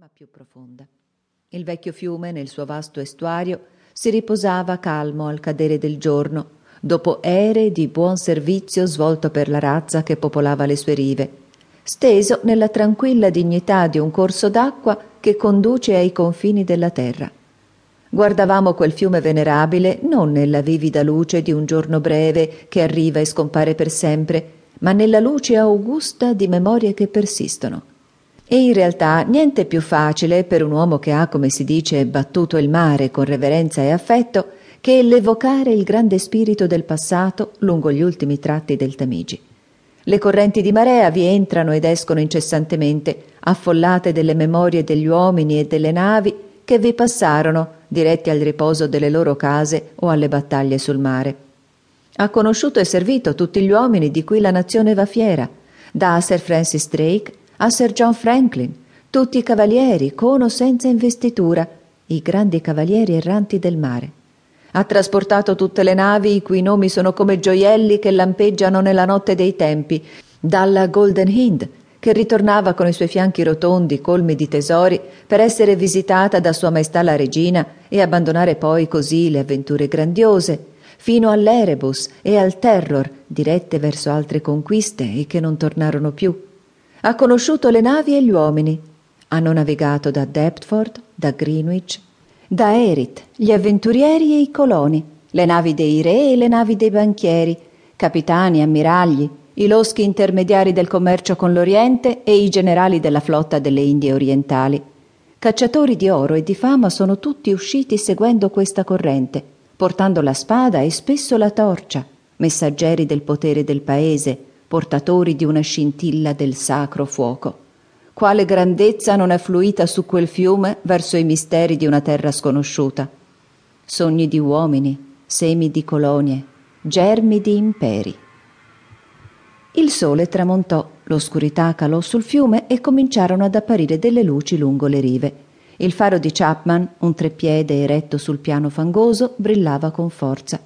ma più profonda. Il vecchio fiume, nel suo vasto estuario, si riposava calmo al cadere del giorno, dopo ere di buon servizio svolto per la razza che popolava le sue rive, steso nella tranquilla dignità di un corso d'acqua che conduce ai confini della terra. Guardavamo quel fiume venerabile non nella vivida luce di un giorno breve che arriva e scompare per sempre, ma nella luce augusta di memorie che persistono. E in realtà niente più facile per un uomo che ha, come si dice, battuto il mare con reverenza e affetto, che l'evocare il grande spirito del passato lungo gli ultimi tratti del Tamigi. Le correnti di marea vi entrano ed escono incessantemente, affollate delle memorie degli uomini e delle navi che vi passarono, diretti al riposo delle loro case o alle battaglie sul mare. Ha conosciuto e servito tutti gli uomini di cui la nazione va fiera, da Sir Francis Drake a Sir John Franklin, tutti i cavalieri, con o senza investitura, i grandi cavalieri erranti del mare. Ha trasportato tutte le navi i cui nomi sono come gioielli che lampeggiano nella notte dei tempi, dalla Golden Hind, che ritornava con i suoi fianchi rotondi colmi di tesori per essere visitata da Sua Maestà la Regina e abbandonare poi così le avventure grandiose, fino all'Erebus e al Terror, dirette verso altre conquiste e che non tornarono più. Ha conosciuto le navi e gli uomini. Hanno navigato da Deptford, da Greenwich, da Erit, gli avventurieri e i coloni, le navi dei re e le navi dei banchieri, capitani, ammiragli, i loschi intermediari del commercio con l'Oriente e i generali della flotta delle Indie orientali. Cacciatori di oro e di fama sono tutti usciti seguendo questa corrente, portando la spada e spesso la torcia, messaggeri del potere del paese, portatori di una scintilla del sacro fuoco. Quale grandezza non è fluita su quel fiume verso i misteri di una terra sconosciuta. Sogni di uomini, semi di colonie, germi di imperi. Il sole tramontò, l'oscurità calò sul fiume e cominciarono ad apparire delle luci lungo le rive. Il faro di Chapman, un treppiede eretto sul piano fangoso, brillava con forza.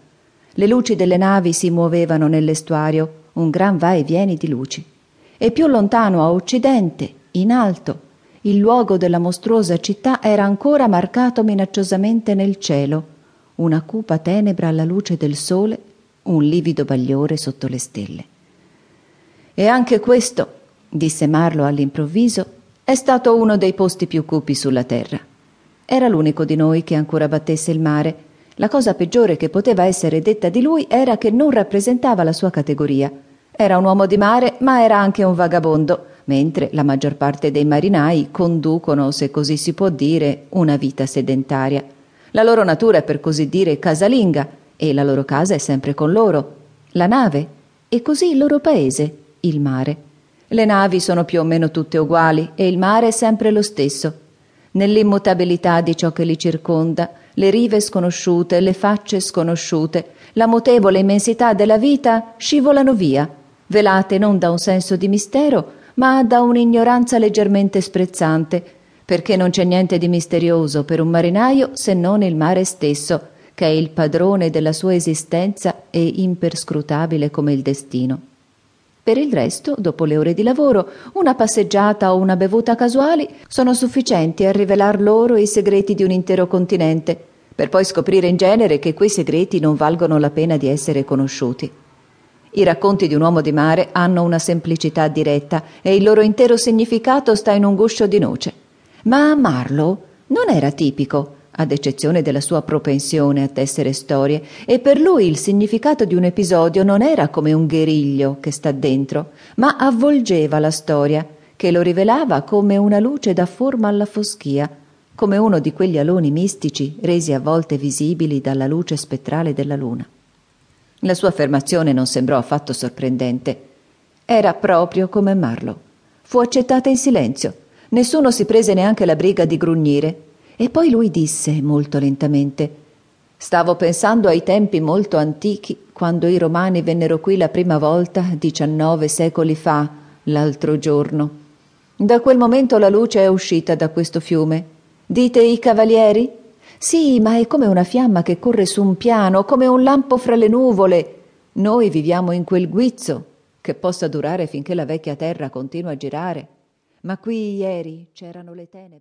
Le luci delle navi si muovevano nell'estuario, un gran va e vieni di luci. E più lontano a occidente, in alto, il luogo della mostruosa città era ancora marcato minacciosamente nel cielo, una cupa tenebra alla luce del sole, un livido bagliore sotto le stelle. E anche questo, disse Marlo all'improvviso, è stato uno dei posti più cupi sulla terra. Era l'unico di noi che ancora battesse il mare, la cosa peggiore che poteva essere detta di lui era che non rappresentava la sua categoria. Era un uomo di mare, ma era anche un vagabondo, mentre la maggior parte dei marinai conducono, se così si può dire, una vita sedentaria. La loro natura è per così dire casalinga e la loro casa è sempre con loro, la nave e così il loro paese, il mare. Le navi sono più o meno tutte uguali e il mare è sempre lo stesso. Nell'immutabilità di ciò che li circonda, le rive sconosciute, le facce sconosciute, la mutevole immensità della vita scivolano via, velate non da un senso di mistero, ma da un'ignoranza leggermente sprezzante, perché non c'è niente di misterioso per un marinaio se non il mare stesso, che è il padrone della sua esistenza e imperscrutabile come il destino. Per il resto, dopo le ore di lavoro, una passeggiata o una bevuta casuali sono sufficienti a rivelar loro i segreti di un intero continente, per poi scoprire in genere che quei segreti non valgono la pena di essere conosciuti. I racconti di un uomo di mare hanno una semplicità diretta e il loro intero significato sta in un guscio di noce. Ma Marlowe non era tipico, ad eccezione della sua propensione a tessere storie, e per lui il significato di un episodio non era come un gueriglio che sta dentro, ma avvolgeva la storia, che lo rivelava come una luce da forma alla foschia, come uno di quegli aloni mistici resi a volte visibili dalla luce spettrale della luna. La sua affermazione non sembrò affatto sorprendente. Era proprio come Marlowe. Fu accettata in silenzio. Nessuno si prese neanche la briga di grugnire e poi lui disse molto lentamente Stavo pensando ai tempi molto antichi, quando i romani vennero qui la prima volta, diciannove secoli fa, l'altro giorno. Da quel momento la luce è uscita da questo fiume. Dite i cavalieri? Sì, ma è come una fiamma che corre su un piano, come un lampo fra le nuvole. Noi viviamo in quel guizzo, che possa durare finché la vecchia terra continua a girare. Ma qui ieri c'erano le tenebre.